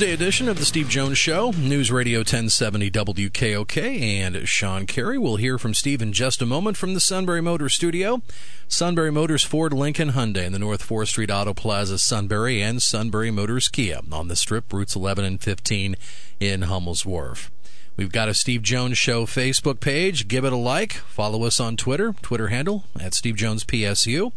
Tuesday edition of the Steve Jones Show, News Radio 1070 WKOK, and Sean Carey. We'll hear from Steve in just a moment from the Sunbury Motors studio. Sunbury Motors Ford Lincoln Hyundai in the North 4th Street Auto Plaza, Sunbury, and Sunbury Motors Kia on the strip, routes 11 and 15 in Hummel's Wharf. We've got a Steve Jones Show Facebook page. Give it a like. Follow us on Twitter, Twitter handle at Steve Jones PSU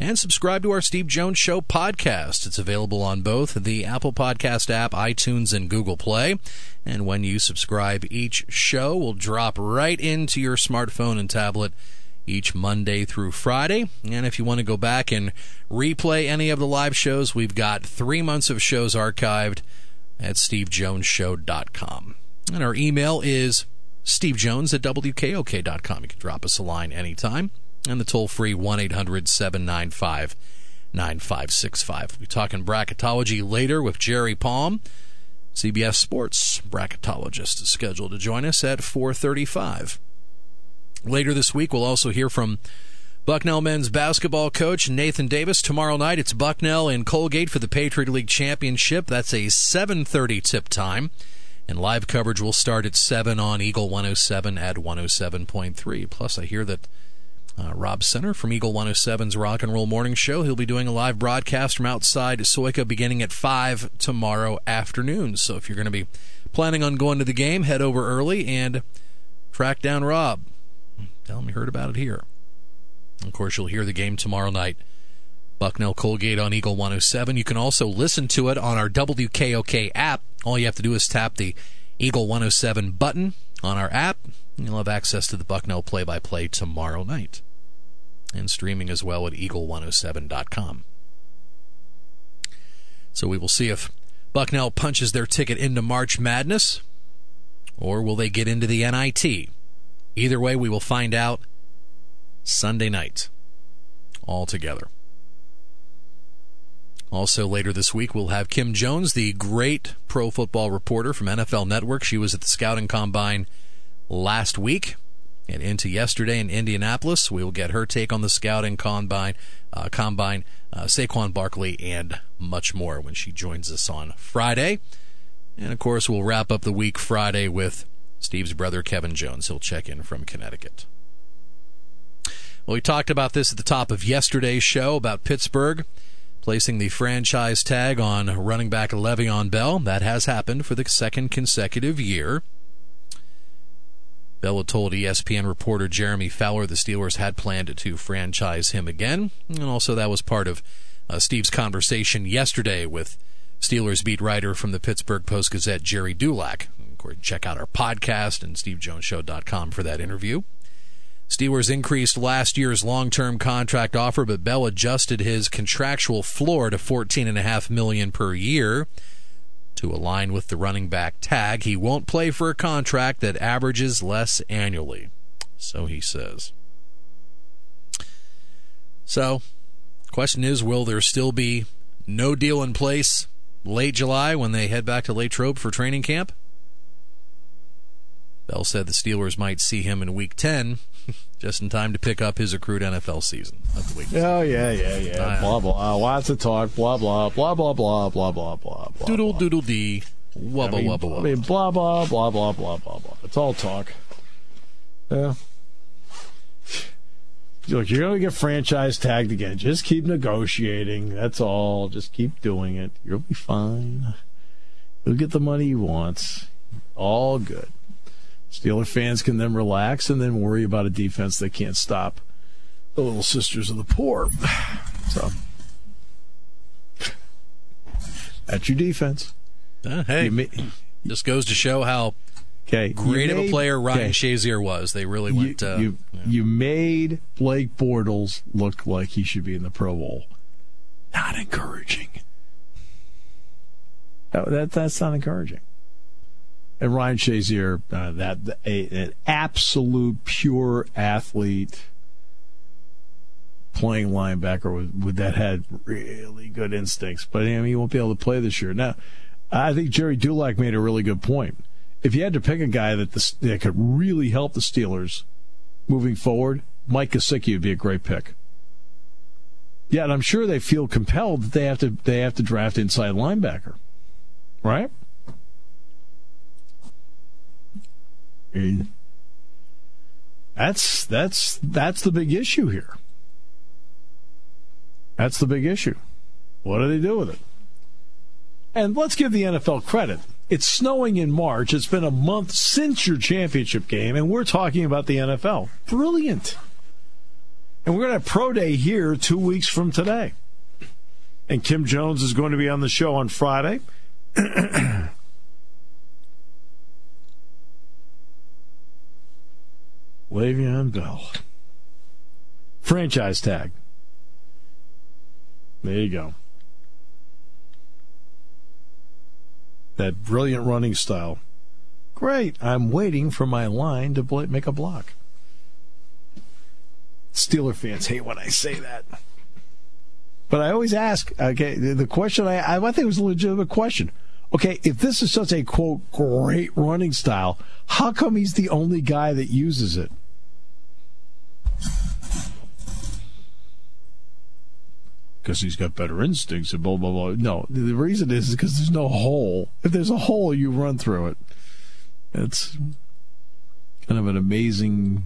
and subscribe to our Steve Jones Show podcast. It's available on both the Apple Podcast app, iTunes, and Google Play. And when you subscribe, each show will drop right into your smartphone and tablet each Monday through Friday. And if you want to go back and replay any of the live shows, we've got three months of shows archived at stevejonesshow.com. And our email is stevejones at wkok.com. You can drop us a line anytime and the toll free 1 800 795 9565. We'll be talking bracketology later with Jerry Palm. CBS Sports bracketologist is scheduled to join us at 4:35. Later this week we'll also hear from Bucknell men's basketball coach Nathan Davis. Tomorrow night it's Bucknell and Colgate for the Patriot League Championship. That's a 7:30 tip time. And live coverage will start at 7 on Eagle 107 at 107.3. Plus I hear that uh, Rob Center from Eagle 107's Rock and Roll Morning Show. He'll be doing a live broadcast from outside Sojka beginning at 5 tomorrow afternoon. So if you're going to be planning on going to the game, head over early and track down Rob. Tell him you heard about it here. Of course, you'll hear the game tomorrow night. Bucknell Colgate on Eagle 107. You can also listen to it on our WKOK app. All you have to do is tap the Eagle 107 button on our app. You'll have access to the Bucknell play by play tomorrow night and streaming as well at eagle107.com. So we will see if Bucknell punches their ticket into March Madness or will they get into the NIT? Either way, we will find out Sunday night all together. Also, later this week, we'll have Kim Jones, the great pro football reporter from NFL Network. She was at the Scouting Combine last week and into yesterday in Indianapolis. We will get her take on the scouting combine, uh, combine, uh, Saquon Barkley, and much more when she joins us on Friday. And of course, we'll wrap up the week Friday with Steve's brother Kevin Jones. He'll check in from Connecticut. Well, we talked about this at the top of yesterday's show about Pittsburgh placing the franchise tag on running back Le'Veon Bell. That has happened for the second consecutive year. Bella told ESPN reporter Jeremy Fowler the Steelers had planned to franchise him again. And also, that was part of uh, Steve's conversation yesterday with Steelers beat writer from the Pittsburgh Post Gazette, Gerry Dulac. Of course, check out our podcast and SteveJonesShow.com for that interview. Steelers increased last year's long-term contract offer, but Bell adjusted his contractual floor to 14.5 million per year to align with the running back tag. He won't play for a contract that averages less annually. So he says. So, question is will there still be no deal in place late July when they head back to Latrobe for training camp? Bell said the Steelers might see him in week 10 just in time to pick up his accrued NFL season of the week. Oh yeah, yeah, yeah. Uh, blah blah. Lots of talk. Blah blah blah blah blah blah blah blah. blah doodle doodle dee. Wubba I mean, wubba wubba. I mean, blah blah blah blah blah blah blah. It's all talk. Yeah. look, you're going to get franchise tagged again. Just keep negotiating. That's all. Just keep doing it. You'll be fine. You'll get the money you want. All good. Steeler fans can then relax and then worry about a defense that can't stop the little sisters of the poor. So that's your defense. Uh, hey, may, just goes to show how okay, great made, of a player Ryan okay. Shazier was. They really went. You, uh, you, yeah. you made Blake Bortles look like he should be in the Pro Bowl. Not encouraging. That, that that's not encouraging. And Ryan Shazier, uh, that a, an absolute pure athlete playing linebacker with, with that had really good instincts. But I mean, he won't be able to play this year. Now, I think Gerry Dulac made a really good point. If you had to pick a guy that the, that could really help the Steelers moving forward, Mike Gesicki would be a great pick. Yeah, and I'm sure they feel compelled that they have to they have to draft inside linebacker, right? That's that's that's the big issue here. That's the big issue. What do they do with it? And let's give the NFL credit. It's snowing in March. It's been a month since your championship game, and we're talking about the NFL. Brilliant. And we're going to have Pro Day here two weeks from today. And Kim Jones is going to be on the show on Friday. Le'Veon Bell. Franchise tag. There you go. That brilliant running style. Great. I'm waiting for my line to make a block. Steeler fans hate when I say that. But I always ask, okay, the question I, I think it was a legitimate question. Okay, if this is such a quote great running style, how come he's the only guy that uses it? Because he's got better instincts and blah blah blah. No, the reason is because there's no hole. If there's a hole, you run through it. It's kind of an amazing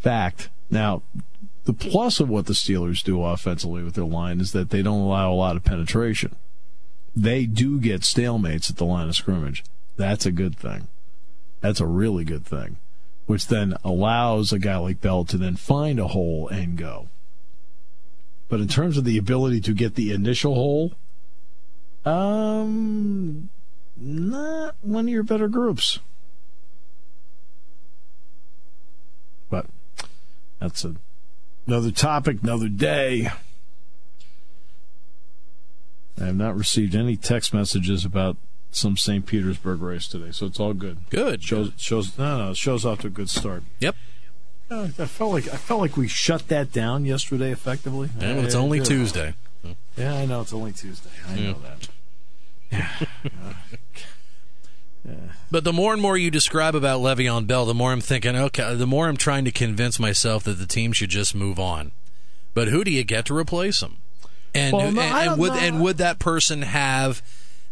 fact. Now, the plus of what the Steelers do offensively with their line is that they don't allow a lot of penetration. They do get stalemates at the line of scrimmage. That's a good thing. That's a really good thing, which then allows a guy like Bell to then find a hole and go. But in terms of the ability to get the initial hole, um, not one of your better groups. But that's a, another topic, another day. I have not received any text messages about some St. Petersburg race today, so it's all good. Good. Shows shows no no shows off to a good start. Yep. Uh, I felt like I felt like we shut that down yesterday effectively. Yeah, well, it's only Tuesday. Yeah, I know it's only Tuesday. I yeah. know that. Yeah. But the more and more you describe about Le'Veon Bell, the more I'm thinking, okay, the more I'm trying to convince myself that the team should just move on. But who do you get to replace him? And well, no, and, and would know. and would that person have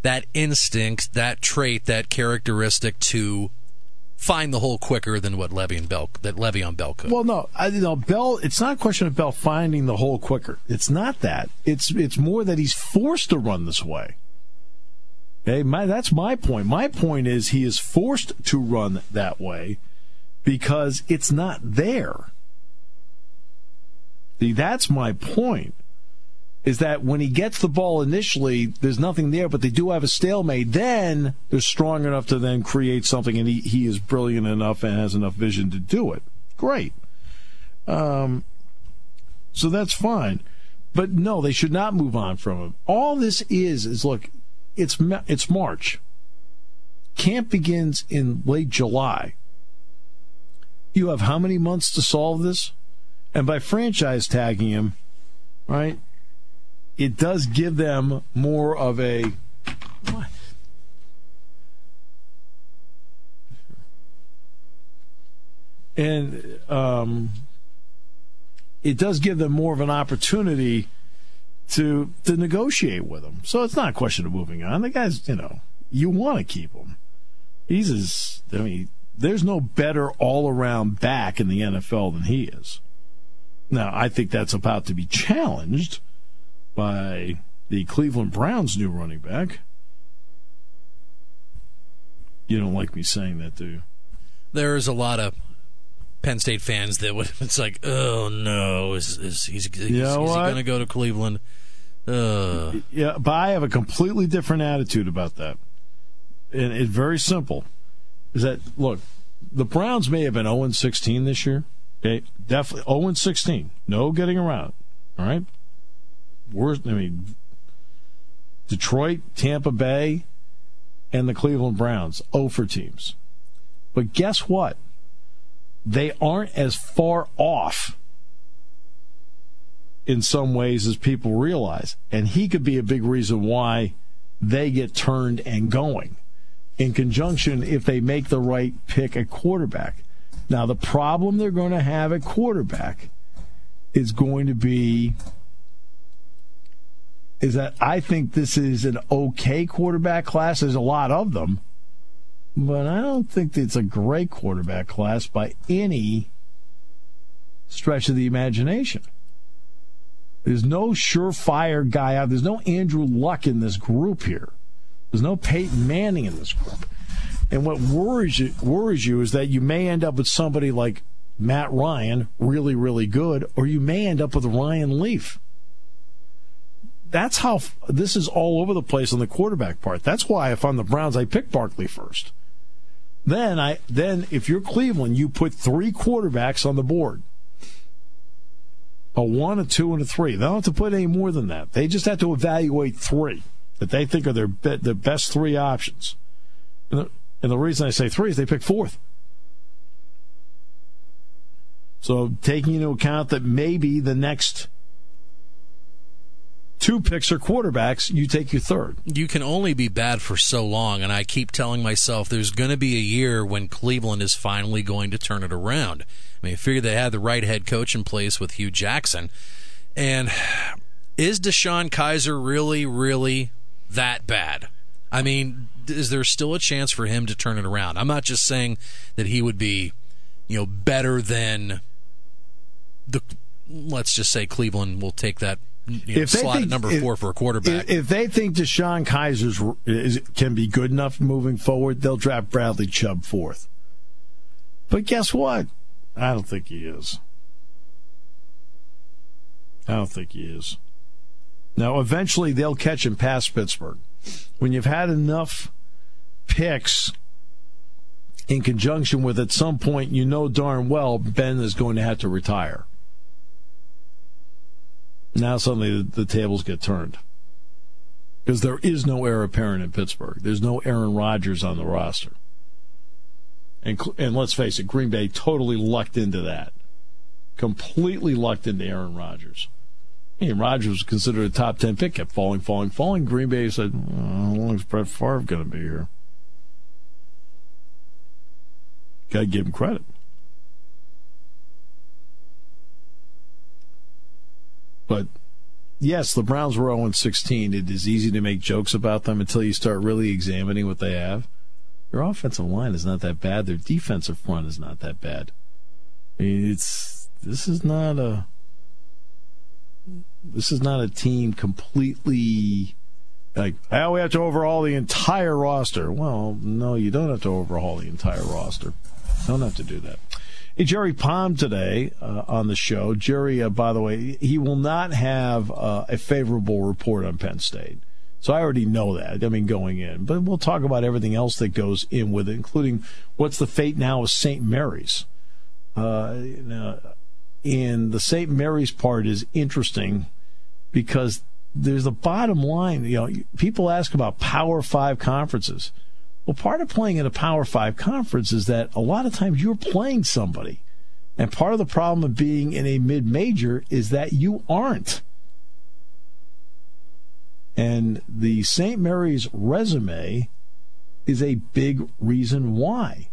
that instinct, that trait, that characteristic to find the hole quicker than what Le'Veon Bell that Le'Veon Bell could. Well, no, I, you know, Bell. It's not a question of Bell finding the hole quicker. It's not that. It's it's more that he's forced to run this way. Okay, my, that's my point. My point is he is forced to run that way because it's not there. See, that's my point is that when he gets the ball initially, there's nothing there, but they do have a stalemate. Then they're strong enough to then create something, and he, he is brilliant enough and has enough vision to do it. Great. Um, so that's fine. But no, they should not move on from him. All this is is look, it's it's March. Camp begins in late July. You have how many months to solve this? And by franchise tagging him, right? It does give them more of a? And um, it does give them more of an opportunity to to negotiate with him. So it's not a question of moving on. The guy's, you know, you want to keep him. He's as I mean, there's no better all around back in the NFL than he is. Now, I think that's about to be challenged by the Cleveland Browns' new running back. You don't like me saying that, do you? There's a lot of Penn State fans that would. It's like, oh no, is, is he's, is, You is he going to go to Cleveland? Uh, Yeah, but I have a completely different attitude about that. And it's very simple. Is that look, the Browns may have been 0 16 this year. Okay, definitely 0 16. No getting around. All right. Worst. I mean, Detroit, Tampa Bay, and the Cleveland Browns 0 for teams. But guess what? They aren't as far off in some ways as people realize. And he could be a big reason why they get turned and going in conjunction if they make the right pick at quarterback. Now, the problem they're going to have at quarterback is going to be is that I think this is an okay quarterback class. There's a lot of them, but I don't think it's a great quarterback class by any stretch of the imagination. There's no surefire guy out. There's no Andrew Luck in this group here. There's no Peyton Manning in this group. And what worries you, worries you is that you may end up with somebody like Matt Ryan, really, really good, or you may end up with Ryan Leaf. That's how this is all over the place on the quarterback part. That's why if I'm the Browns, I pick Barkley first. Then I then if you're Cleveland, you put three quarterbacks on the board a one, a two, and a three. They don't have to put any more than that. They just have to evaluate three that they think are their be- the best three options. And the, and the reason I say three is they pick fourth. So taking into account that maybe the next two picks are quarterbacks, you take your third. you can only be bad for so long, and I keep telling myself there's going to be a year when Cleveland is finally going to turn it around. I mean, I figure they had the right head coach in place with Hue Jackson. And is DeShone Kizer really, really that bad? I mean, is there still a chance for him to turn it around? I'm not just saying that he would be, you know, better than the. Let's just say Cleveland will take that you know, If they slot think- number if- four for a quarterback. If, if they think DeShone Kizer's is, can be good enough moving forward, they'll draft Bradley Chubb fourth. But guess what? I don't think he is. I don't think he is. Now, eventually they'll catch him past Pittsburgh. When you've had enough picks in conjunction with at some point, you know darn well Ben is going to have to retire. Now suddenly the, the tables get turned. Because there is no heir apparent in Pittsburgh. There's no Aaron Rodgers on the roster. And, and let's face it, Green Bay totally lucked into that. Completely lucked into Aaron Rodgers. Aaron Rodgers was considered a top 10 pick, kept falling, falling, falling. Green Bay said, "Oh, how long is Brett Favre going to be here? Got to give him credit. But yes, the Browns were 0 16. It is easy to make jokes about them until you start really examining what they have. Their offensive line is not that bad. Their defensive front is not that bad. It's this is not a this is not a team completely like oh we have to overhaul the entire roster. Well, no, you don't have to overhaul the entire roster. Don't have to do that. Hey, Jerry Palm today uh, on the show. Jerry, uh, by the way, he will not have uh, a favorable report on Penn State. So I already know that. I mean, going in, but we'll talk about everything else that goes in with it, including what's the fate now of St. Mary's. Uh, and the St. Mary's part is interesting because there's the bottom line. You know, people ask about Power Five conferences. Well, part of playing in a Power Five conference is that a lot of times you're playing somebody. And part of the problem of being in a mid major is that you aren't. And the St. Mary's resume is a big reason why.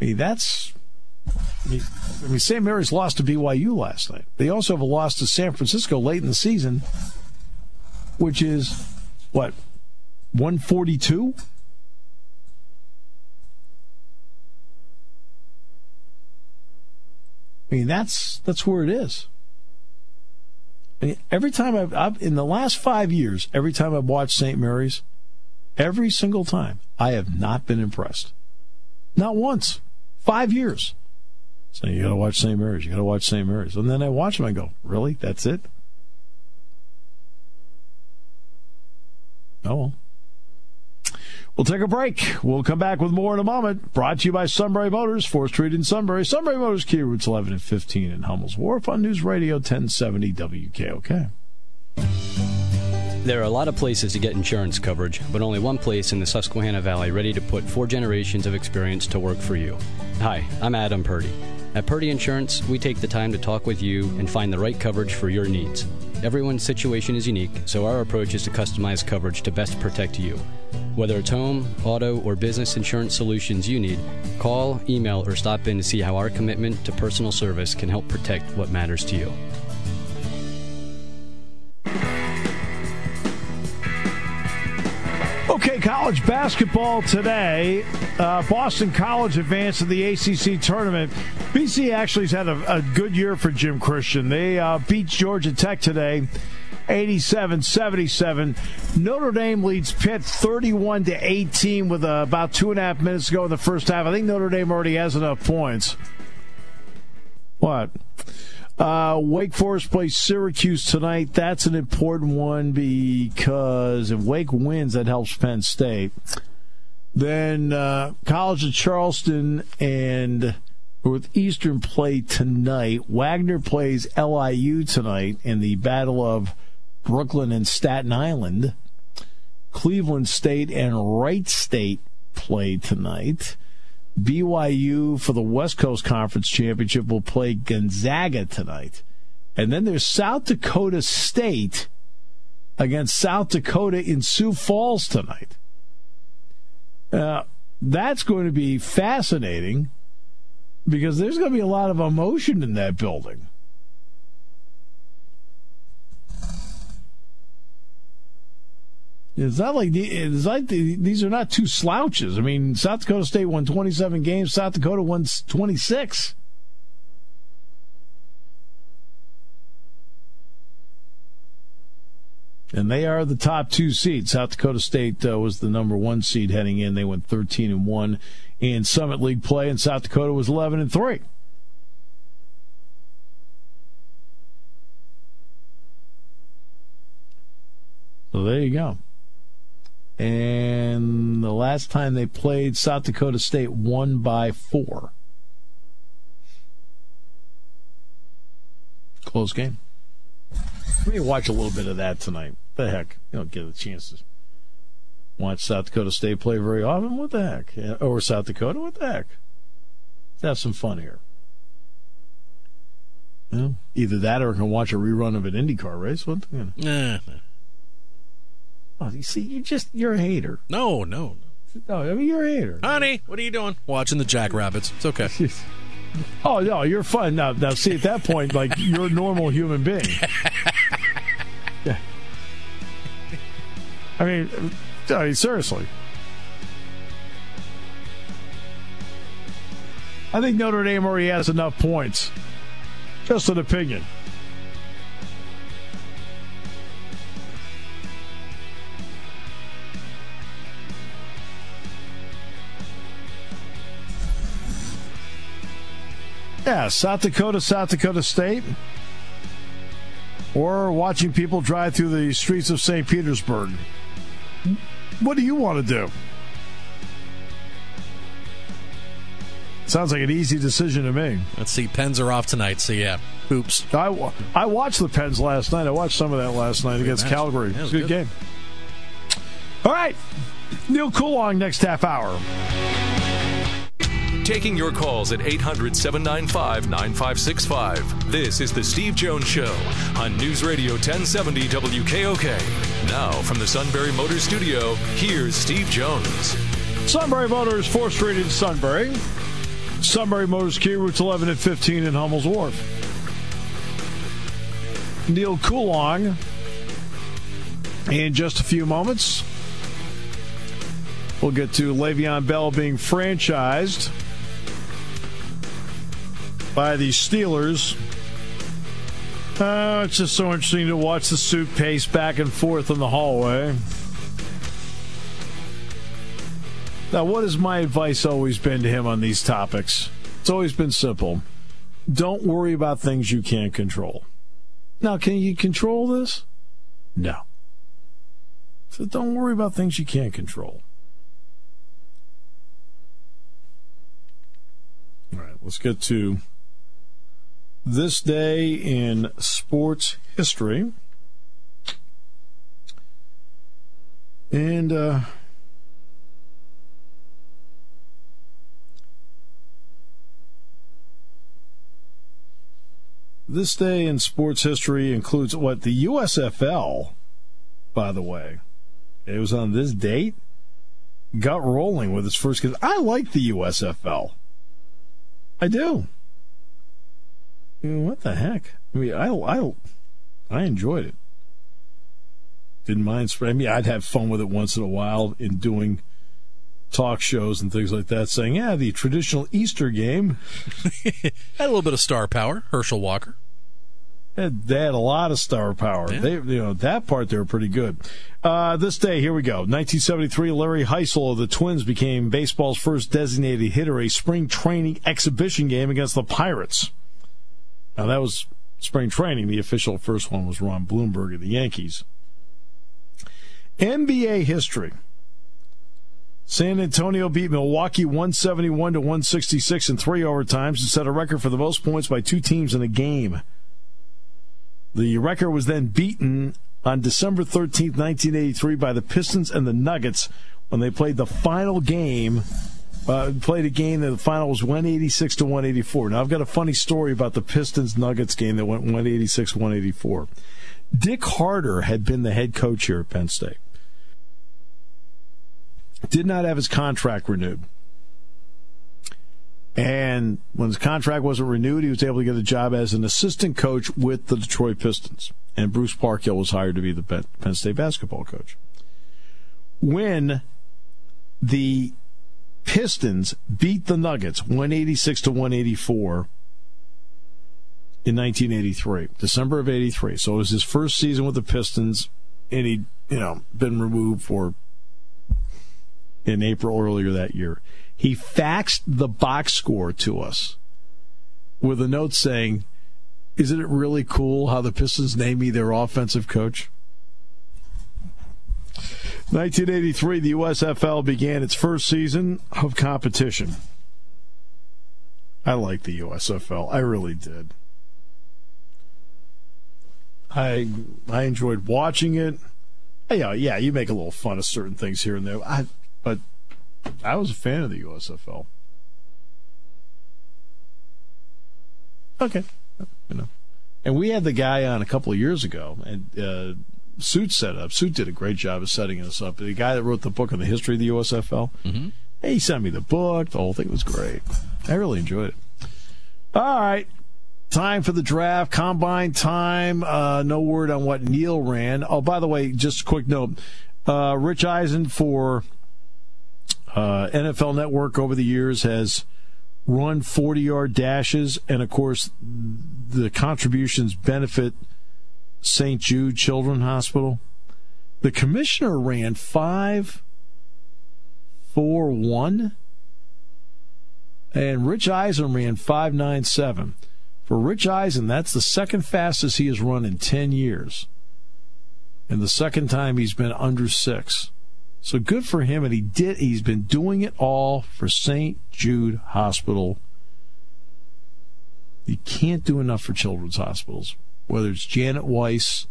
I mean, that's. I mean, St. Mary's lost to BYU last night. They also have a loss to San Francisco late in the season, which is what 142. I mean, that's that's where it is. I mean, every time I've, I've in the last five years, every time I've watched St. Mary's, every single time, I have not been impressed. Not once. Five years. So you got to watch St. Mary's. You got to watch St. Mary's. And then I watch them. I go, really? That's it? Oh well. We'll take a break. We'll come back with more in a moment. Brought to you by Sunbury Motors, 4th Street in Sunbury. Sunbury Motors, Kia Routes 11 and 15 in Hummel's Wharf on News Radio 1070 WKOK. There are a lot of places to get insurance coverage, but only one place in the Susquehanna Valley ready to put four generations of experience to work for you. Hi, I'm Adam Purdy. At Purdy Insurance, we take the time to talk with you and find the right coverage for your needs. Everyone's situation is unique, so our approach is to customize coverage to best protect you. Whether it's home, auto, or business insurance solutions you need, call, email, or stop in to see how our commitment to personal service can help protect what matters to you. College basketball today. Uh, Boston College advanced to the ACC tournament. BC actually has had a, a good year for Jim Christian. They uh, beat Georgia Tech today. 87 77. Notre Dame leads Pitt 31 to 18 with uh, about two and a half minutes to go in the first half. I think Notre Dame already has enough points. What? Uh, Wake Forest plays Syracuse tonight. That's an important one because if Wake wins, that helps Penn State. Then uh, College of Charleston and Northeastern play tonight. Wagner plays LIU tonight in the Battle of Brooklyn and Staten Island. Cleveland State and Wright State play tonight. BYU for the West Coast Conference Championship will play Gonzaga tonight. And then there's South Dakota State against South Dakota in Sioux Falls tonight. Uh, that's going to be fascinating because there's going to be a lot of emotion in that building. It's not like it's like these are not two slouches. I mean, South Dakota State won 27 games. South Dakota won 26. And they are the top two seeds. South Dakota State uh, was the number one seed heading in. They went 13 and one in Summit League play, and South Dakota was 11 and three. So there you go. And the last time they played, South Dakota State won by four. Close game. Let me watch a little bit of that tonight. What The heck, you don't get a chance to watch South Dakota State play very often. What the heck? Or South Dakota? What the heck? Let's have some fun here. Yeah, either that or I can watch a rerun of an IndyCar race. What? You know. nah. Oh, you see, you just you're a hater. No, no, no. I mean you're a hater. Honey, what are you doing? Watching the Jackrabbits. It's okay. oh no, you're fun. Now, now, see at that point, like you're a normal human being. yeah. I mean, I mean, seriously. I think Notre Dame already has enough points. Just an opinion. Yeah, South Dakota, South Dakota State. Or watching people drive through the streets of St. Petersburg. What do you want to do? Sounds like an easy decision to me. Let's see. Pens are off tonight, so yeah. Oops. I, I watched the Pens last night. I watched some of that last night against match. Calgary. Yeah, it was a good, good game. All right. Neil Coolong next half hour taking your calls at 800 795 9565. This is The Steve Jones Show on News Radio 1070 WKOK. Now, from the Sunbury Motors Studio, here's Steve Jones. Sunbury Motors, 4th Street in Sunbury. Sunbury Motors Kia routes 11 and 15 in Hummel's Wharf. Neil Coolong In just a few moments, we'll get to Le'Veon Bell being franchised by the Steelers. Uh, it's just so interesting to watch the suit pace back and forth in the hallway. Now, what has my advice always been to him on these topics? It's always been simple. Don't worry about things you can't control. Now, can you control this? No. So don't worry about things you can't control. All right, let's get to this day in sports history. And uh, this day in sports history includes what the USFL, by the way, it was on this date, got rolling with its first. I like the USFL. I do. What the heck? I mean, I, I, I enjoyed it. Didn't mind. I mean, I'd have fun with it once in a while in doing talk shows and things like that, saying, "Yeah, the traditional Easter game had a little bit of star power." Herschel Walker. They had a lot of star power. Yeah. They, you know, that part they were pretty good. Uh, this day, here we go. 1973, Larry Hisle of the Twins became baseball's first designated hitter, a spring training exhibition game against the Pirates. Now that was spring training. The official first one was Ron Blomberg of the Yankees. NBA history. San Antonio beat Milwaukee 171 to 166 in three overtimes and set a record for the most points by two teams in a game. The record was then beaten on December 13, 1983, by the Pistons and the Nuggets when they played the final game. Uh, played a game that the final was 186 to 184. Now, I've got a funny story about the Pistons Nuggets game that went 186 184. Dick Harter had been the head coach here at Penn State. Did not have his contract renewed. And when his contract wasn't renewed, he was able to get a job as an assistant coach with the Detroit Pistons. And Bruce Parkhill was hired to be the Penn State basketball coach. When the Pistons beat the Nuggets 186 to 184 in 1983, December of 83. So it was his first season with the Pistons, and he'd, you know, been removed for in April earlier that year. He faxed the box score to us with a note saying, Isn't it really cool how the Pistons named me their offensive coach? 1983, the USFL began its first season of competition. I liked the USFL. I really did. I I enjoyed watching it. Yeah, yeah, you make a little fun of certain things here and there. I, but I was a fan of the USFL. Okay, you know, and we had the guy on a couple of years ago, and uh, Suit set up. Suit did a great job of setting us up. The guy that wrote the book on the history of the USFL, mm-hmm. he sent me the book. The whole thing was great. I really enjoyed it. All right, time for the draft, combine time. Uh, no word on what Neil ran. Oh, by the way, just a quick note: uh, Rich Eisen for uh, NFL Network over the years has run 40 yard dashes, and of course, the contributions benefit St. Jude Children's Hospital. The commissioner ran 5 4 1, and Rich Eisen ran 597. For Rich Eisen, that's the second fastest he has run in 10 years. And the second time he's been under six. So good for him, and he did. He's been doing it all for St. Jude Hospital. You can't do enough for children's hospitals, whether it's Janet Weis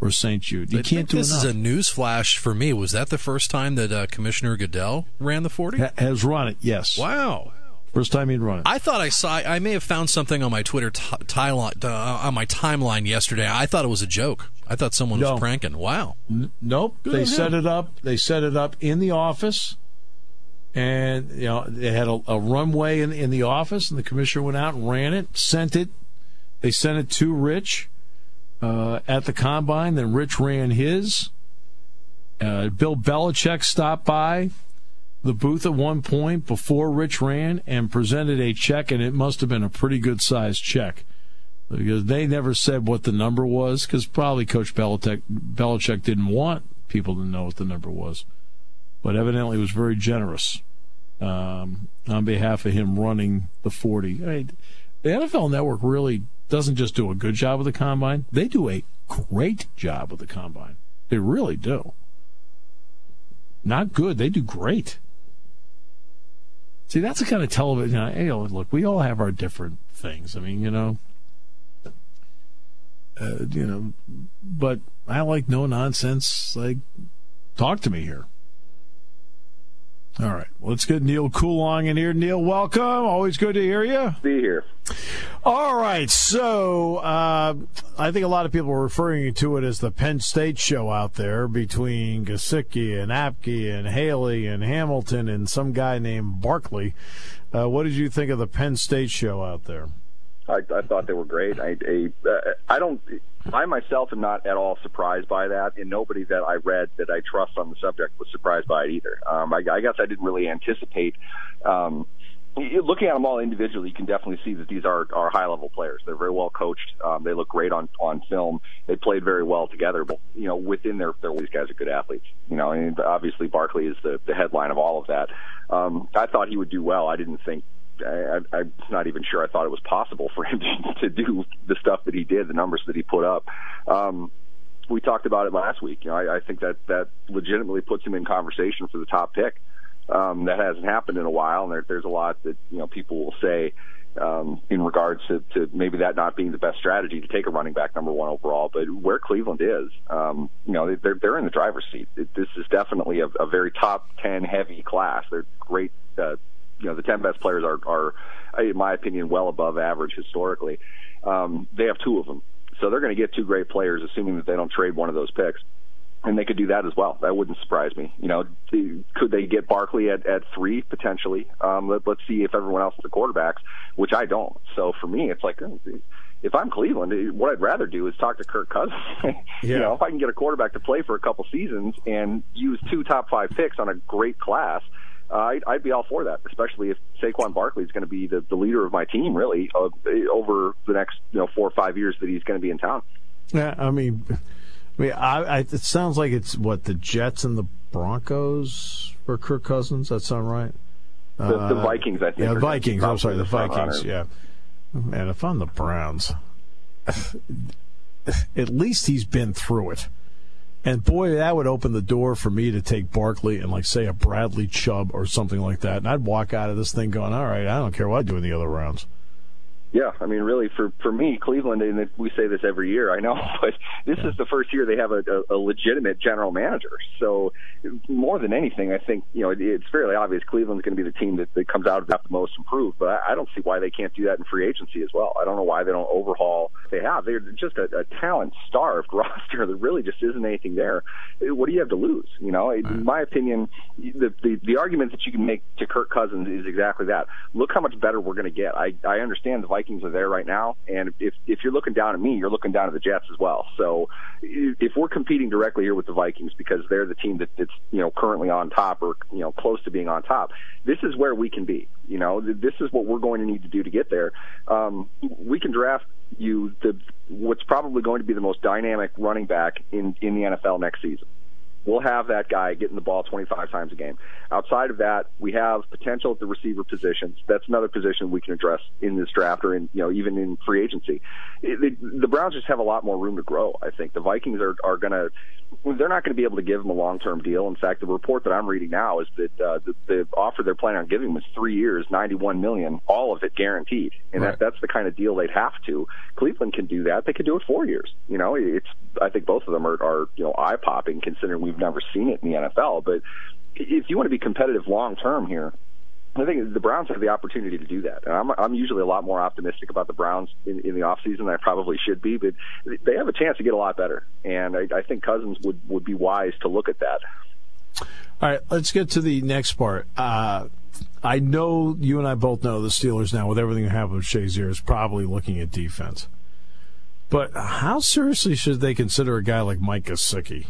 or St. Jude. You I can't do this enough. This is a news flash for me. Was that the first time that uh, Commissioner Goodell ran the 40? Ha- has run it, yes. Wow. First time he'd run it. I thought I saw. I may have found something on my Twitter t- t- uh, on my timeline yesterday. I thought it was a joke. I thought someone no. was pranking. Wow. N- nope. Good they set it up. They set it up in the office, and you know they had a, a runway in in the office, and the commissioner went out and ran it, sent it. They sent it to Rich uh, at the combine. Then Rich ran his, Uh, Bill Belichick stopped by the booth at one point before Rich ran and presented a check, and it must have been a pretty good sized check because they never said what the number was because probably Coach Belichick, Belichick didn't want people to know what the number was, but evidently was very generous um, on behalf of him running the 40. I mean, the NFL Network really doesn't just do a good job with the combine; they do a great job with the combine. They really do. Not good; they do great. See, that's the kind of television. Hey, look, we all have our different things. I mean, you know, uh, you know, but I like no nonsense. Like, talk to me here. All right, Well, let's get Neil Coolong in here. Neil, welcome. Always good to hear you. Be here. All right, so uh, I think a lot of people are referring to it as the Penn State show out there between Gesicki and Apke and Haley and Hamilton and some guy named Barkley. Uh, what did you think of the Penn State show out there? I, I thought they were great. I, I, I don't. I myself am not at all surprised by that, and nobody that I read that I trust on the subject was surprised by it either. Um, I, I guess I didn't really anticipate. Um, looking at them all individually, you can definitely see that these are, are high level players. They're very well coached. Um, they look great on on film. They played very well together. But you know, within their their these guys are good athletes. You know, and obviously Barkley is the the headline of all of that. Um, I thought he would do well. I didn't think I, I'm not even sure I thought it was possible for him to, to do the stuff that he did, the numbers that he put up. Um, we talked about it last week. You know, I, I think that that legitimately puts him in conversation for the top pick. Um, that hasn't happened in a while, and there, there's a lot that you know people will say um, in regards to, to maybe that not being the best strategy to take a running back number one overall. But where Cleveland is, um, you know, they're they're in the driver's seat. It, this is definitely a, a very top ten heavy class. They're great uh, you know the ten best players are are in my opinion well above average historically. Um, they have two of them, so they're going to get two great players, assuming that they don't trade one of those picks. And they could do that as well. That wouldn't surprise me. You know, could they get Barkley at, at three potentially? Um, let, let's see if everyone else is the quarterbacks, which I don't. So for me, it's like oh, if I'm Cleveland, what I'd rather do is talk to Kirk Cousins. yeah. You know, if I can get a quarterback to play for a couple seasons and use two top five picks on a great class, uh, I'd, I'd be all for that, especially if Saquon Barkley is going to be the, the leader of my team, really, uh, over the next you know four or five years that he's going to be in town. Yeah, I mean, I mean, I, I, it sounds like it's what the Jets and the Broncos for Kirk Cousins. That sound right? The, uh, the Vikings, I think. Yeah, Vikings. I'm sorry, the Vikings. Yeah, man, if I'm the Browns, at least he's been through it. And boy, that would open the door for me to take Barkley and like say a Bradley Chubb or something like that. And I'd walk out of this thing going, all right, I don't care what I do in the other rounds. Yeah, I mean, really, for for me, Cleveland, and we say this every year, I know, but this is the first year they have a, a, a legitimate general manager. So, more than anything, I think you know it, it's fairly obvious Cleveland's going to be the team that, that comes out of that the most improved. But I, I don't see why they can't do that in free agency as well. I don't know why they don't overhaul. They have. They're just a, a talent starved roster. There really just isn't anything there. What do you have to lose? You know, in my opinion, the, the the argument that you can make to Kirk Cousins is exactly that. Look how much better we're going to get. I I understand the Vikings Vikings are there right now, and if if you're looking down at me, you're looking down at the Jets as well. So if we're competing directly here with the Vikings because they're the team that, that's you know currently on top or you know close to being on top, this is where we can be. You know, this is what we're going to need to do to get there. Um, we can draft you the what's probably going to be the most dynamic running back in in the NFL next season we'll have that guy getting the ball 25 times a game. Outside of that, we have potential at the receiver positions. That's another position we can address in this draft or in, you know, even in free agency. It, the Browns just have a lot more room to grow. I think the Vikings are, are going to, they're not going to be able to give him a long-term deal. In fact, the report that I'm reading now is that uh, the, the offer they're planning on giving him is three years, 91 million, all of it guaranteed. And right. that, that's the kind of deal they'd have to. Cleveland can do that. They could do it four years. You know, it's, I think both of them are, are you know, eye-popping considering we we've never seen it in the NFL. But if you want to be competitive long term here, I think the Browns have the opportunity to do that. And I'm, I'm usually a lot more optimistic about the Browns in, in the offseason than I probably should be, but they have a chance to get a lot better. And I, I think Cousins would, would be wise to look at that. All right, let's get to the next part. Uh, I know you and I both know the Steelers now, with everything that happened with Shazier, is probably looking at defense. But how seriously should they consider a guy like Mike Gesicki?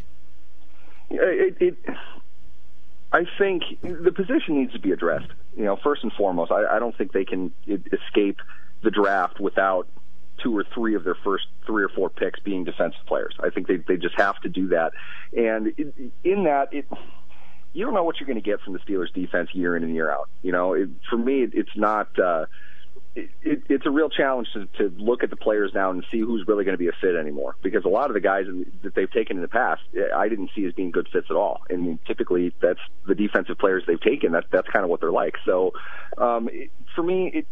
It, it, I think the position needs to be addressed. You know, first and foremost, I, I don't think they can escape the draft without two or three of their first three or four picks being defensive players. I think they they just have to do that. And in that, it you don't know what you're going to get from the Steelers defense year in and year out. You know, it, for me, it, it's not. Uh, it, it, it's a real challenge to, to look at the players now and see who's really going to be a fit anymore. Because a lot of the guys that they've taken in the past, I didn't see as being good fits at all. And typically, that's the defensive players they've taken. That that's kind of what they're like. So, um, it, for me, it,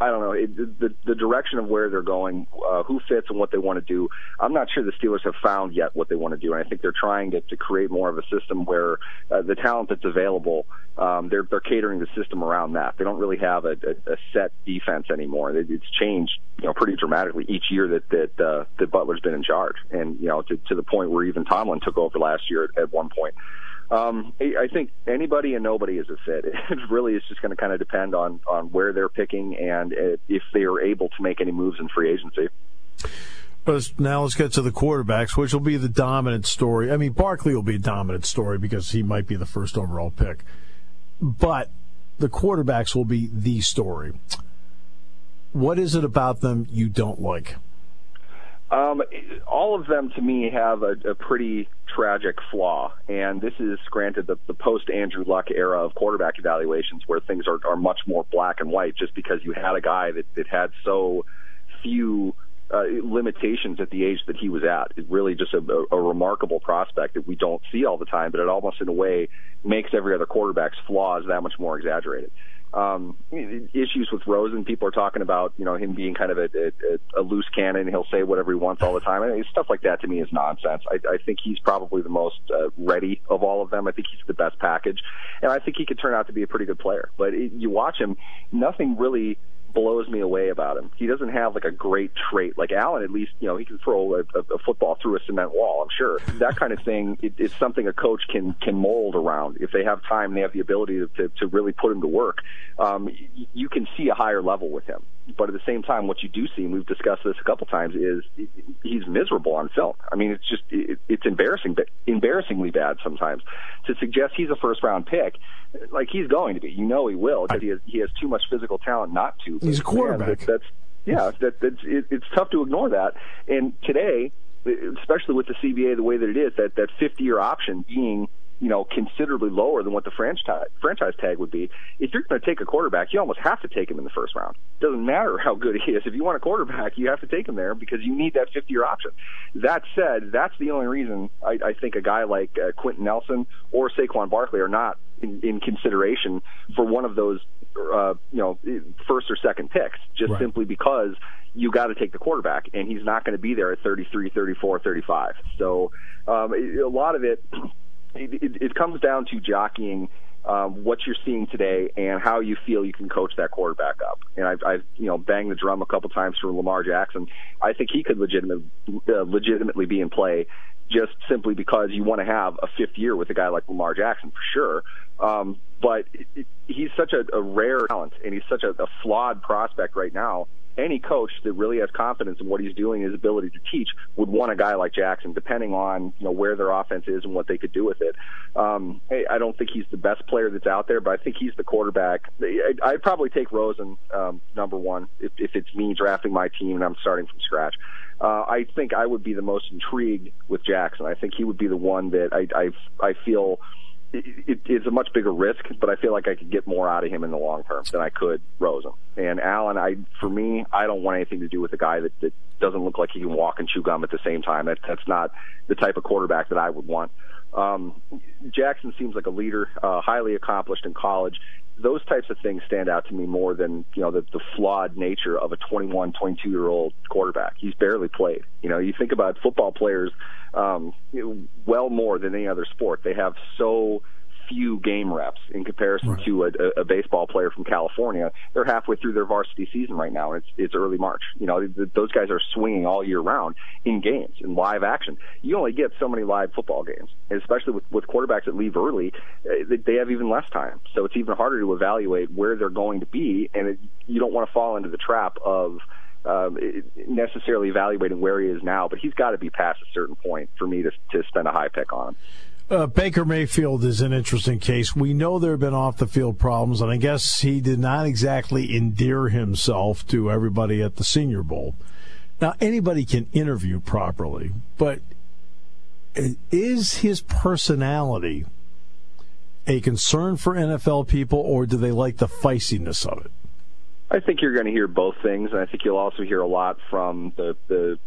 I don't know it, the the direction of where they're going, uh, who fits, and what they want to do. I'm not sure the Steelers have found yet what they want to do, and I think they're trying to, to create more of a system where uh, the talent that's available, um, they're they're catering the system around that. They don't really have a, a, a set defense anymore. It's changed, you know, pretty dramatically each year that that uh, that Butler's been in charge, and you know, to to the point where even Tomlin took over last year at, at one point. Um, I think anybody and nobody is a fit. It really is just going to kind of depend on on where they're picking and if they are able to make any moves in free agency. Now let's get to the quarterbacks, which will be the dominant story. I mean, Barkley will be a dominant story because he might be the first overall pick, but the quarterbacks will be the story. What is it about them you don't like? Um, all of them to me have a, a pretty tragic flaw, and this is granted the, the post Andrew Luck era of quarterback evaluations where things are, are much more black and white. Just because you had a guy that, that had so few uh, limitations at the age that he was at, it really just a, a remarkable prospect that we don't see all the time. But it almost in a way makes every other quarterback's flaws that much more exaggerated um, issues with Rosen. People are talking about you know him being kind of a, a, a loose cannon. He'll say whatever he wants all the time. Mean, stuff like that to me is nonsense. I, I think he's probably the most uh, ready of all of them. I think he's the best package, and I think he could turn out to be a pretty good player. But it, you watch him, nothing really blows me away about him. He doesn't have like a great trait. Like Allen, at least, you know, he can throw a, a football through a cement wall. I'm sure that kind of thing it, it's something a coach can can mold around if they have time. They have the ability to to, to really put him to work. Um, you can see a higher level with him. But at the same time, what you do see, and we've discussed this a couple times, is he's miserable on film. I mean, it's just it's embarrassing, but embarrassingly bad sometimes. To suggest he's a first round pick, like he's going to be, you know, he will because he has he has too much physical talent not to. He's a quarterback. Man, that, that's yeah, that, that's it, it's tough to ignore that. And today, especially with the CBA the way that it is, that that 50 year option being you know, considerably lower than what the franchise franchise tag would be. If you're going to take a quarterback, you almost have to take him in the first round. Doesn't matter how good he is. If you want a quarterback, you have to take him there because you need that 50 year option. That said, that's the only reason I, I think a guy like uh, Quenton Nelson or Saquon Barkley are not in, in consideration for one of those, uh, you know, first or second picks, just right. simply because you got to take the quarterback, and he's not going to be there at 33, 34, 35. So um, a lot of it it, it, it comes down to jockeying um, what you're seeing today and how you feel you can coach that quarterback up. And I've, I've you know banged the drum a couple times for Lamar Jackson. I think he could legitimately uh, legitimately be in play just simply because you want to have a fifth year with a guy like Lamar Jackson for sure. Um, but it, it, he's such a, a rare talent and he's such a, a flawed prospect right now any coach that really has confidence in what he's doing, his ability to teach, would want a guy like Jackson, depending on you know where their offense is and what they could do with it. Um, I don't think he's the best player that's out there, but I think he's the quarterback. I'd probably take Rosen um, number one if, if it's me drafting my team and I'm starting from scratch. Uh, I think I would be the most intrigued with Jackson. I think he would be the one that I I, I feel it, it's a much bigger risk, but I feel like I could get more out of him in the long term than I could Rosen. And Allen, I for me, I don't want anything to do with a guy that, that doesn't look like he can walk and chew gum at the same time. That, that's not the type of quarterback that I would want. Um, Jackson seems like a leader, uh, highly accomplished in college. Those types of things stand out to me more than you know the, the flawed nature of a 21, 22 year old quarterback. He's barely played. You know, you think about football players um, well more than any other sport. They have so few game reps in comparison right. to a, a, baseball player from California. They're halfway through their varsity season right now. It's it's early March. You know, those guys are swinging all year round in games in live action. You only get so many live football games, especially with with quarterbacks that leave early. Eh, they have even less time, so it's even harder to evaluate where they're going to be, and it, you don't want to fall into the trap of um, necessarily evaluating where he is now, but he's got to be past a certain point for me to to spend a high pick on him. Uh, Baker Mayfield is an interesting case. We know there have been off the field problems, and I guess he did not exactly endear himself to everybody at the Senior Bowl. Now, anybody can interview properly, but is his personality a concern for NFL people, or do they like the feistiness of it? I think you're going to hear both things, and I think you'll also hear a lot from the the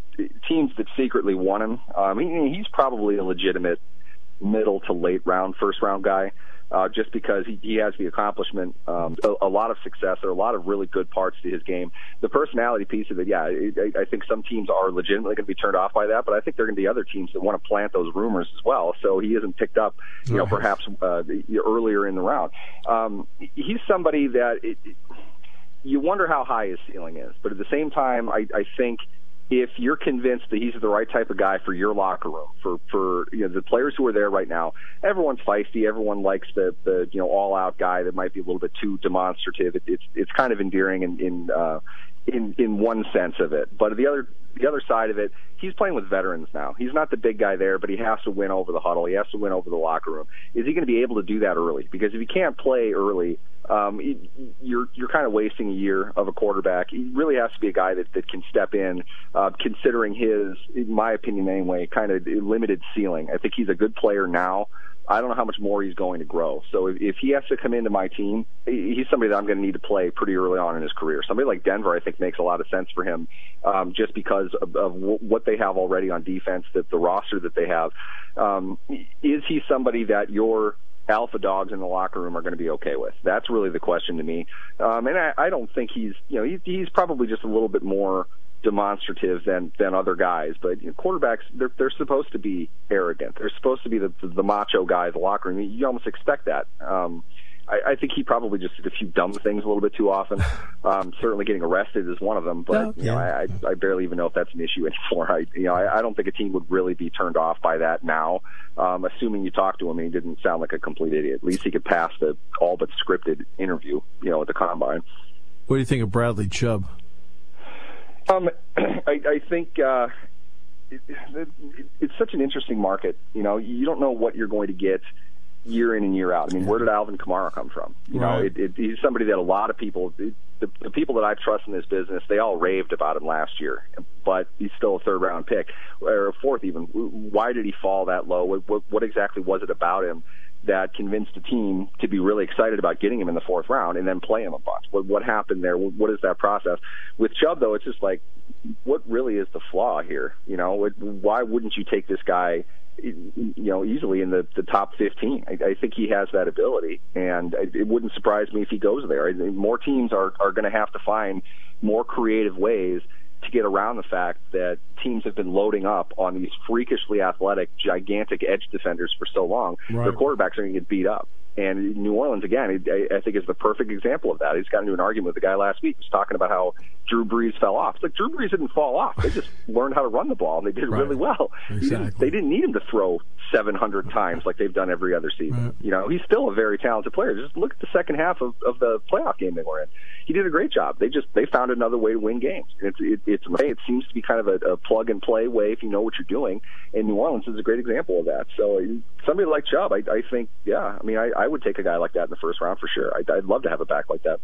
teams that secretly want him. Um, he, he's probably a legitimate middle to late round, first round guy. Uh, just because he, he has the accomplishment, um, a, a lot of success. There are a lot of really good parts to his game. The personality piece of it, yeah, I, I think some teams are legitimately going to be turned off by that, but I think there are going to be other teams that want to plant those rumors as well. So he isn't picked up, you know, perhaps uh, earlier in the round. Um, he's somebody that it, you wonder how high his ceiling is, but at the same time, I, I think – if you're convinced that he's the right type of guy for your locker room, for for you know the players who are there right now, everyone's feisty. Everyone likes the the you know all out guy that might be a little bit too demonstrative. It, it's it's kind of endearing in in uh, in in one sense of it, but the other the other side of it, he's playing with veterans now. He's not the big guy there, but he has to win over the huddle. He has to win over the locker room. Is he going to be able to do that early? Because if he can't play early, um, you're you're kind of wasting a year of a quarterback. He really has to be a guy that that can step in, uh, considering his, in my opinion anyway, kind of limited ceiling. I think he's a good player now. I don't know how much more he's going to grow. So if, if he has to come into my team, he's somebody that I'm going to need to play pretty early on in his career. Somebody like Denver, I think, makes a lot of sense for him, um, just because of, of what they have already on defense, that the roster that they have. Um, is he somebody that your alpha dogs in the locker room are going to be okay with? That's really the question to me. Um, and I, I don't think he's, you know, he's, he's probably just a little bit more demonstrative than than other guys. But you know, quarterbacks, they're they're supposed to be arrogant. They're supposed to be the the, the macho guy in the locker room. You almost expect that. Um, I, I think he probably just did a few dumb things a little bit too often. Um, certainly, getting arrested is one of them. But no, you know, I, I barely even know if that's an issue anymore. I you know, I, I don't think a team would really be turned off by that now. Um, assuming you talk to him and he didn't sound like a complete idiot. At least he could pass the all but scripted interview. You know, at the combine. What do you think of Bradley Chubb? Um, I, I think uh, it, it, it's such an interesting market. You know, you don't know what you're going to get year in and year out. I mean, where did Alvin Kamara come from? You right. know, it, it, he's somebody that a lot of people, it, the, the people that I trust in this business, they all raved about him last year, but he's still a third round pick or a fourth even. Why did he fall that low? What, what, what exactly was it about him? That convinced the team to be really excited about getting him in the fourth round and then play him a bunch. What, what happened there? What, is that process? With Chubb, though, it's just like, what really is the flaw here? You know, why wouldn't you take this guy? you know, easily in the, the top 15. I, I think he has that ability, and it wouldn't surprise me if he goes there. More teams are, are going to have to find more creative ways to get around the fact that teams have been loading up on these freakishly athletic, gigantic edge defenders for so long. Right. Their quarterbacks are going to get beat up. And New Orleans, again, I think is the perfect example of that. He's got into an argument with the guy last week. He was talking about how Drew Brees fell off. It's like Drew Brees didn't fall off. They just learned how to run the ball, and they did right. really well. Exactly. Didn't, they didn't need him to throw 700 times like they've done every other season. Right. You know, he's still a very talented player. Just look at the second half of, of the playoff game they were in. He did a great job. They just they found another way to win games. It's it, it's it seems to be kind of a, a plug and play way if you know what you're doing. And New Orleans is a great example of that. So somebody like Chubb, I, I think, yeah, I mean, I, I would take a guy like that in the first round for sure. I'd, I'd love to have a back like that.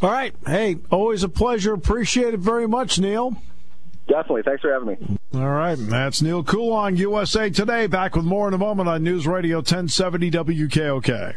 All right. Hey, always a pleasure. Appreciate it very much, Neal. Definitely. Thanks for having me. All right. That's Neal Coolong, USA Today. Back with more in a moment on News Radio 1070 WKOK.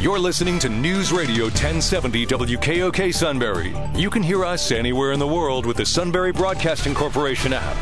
You're listening to News Radio 1070 WKOK Sunbury. You can hear us anywhere in the world with the Sunbury Broadcasting Corporation app.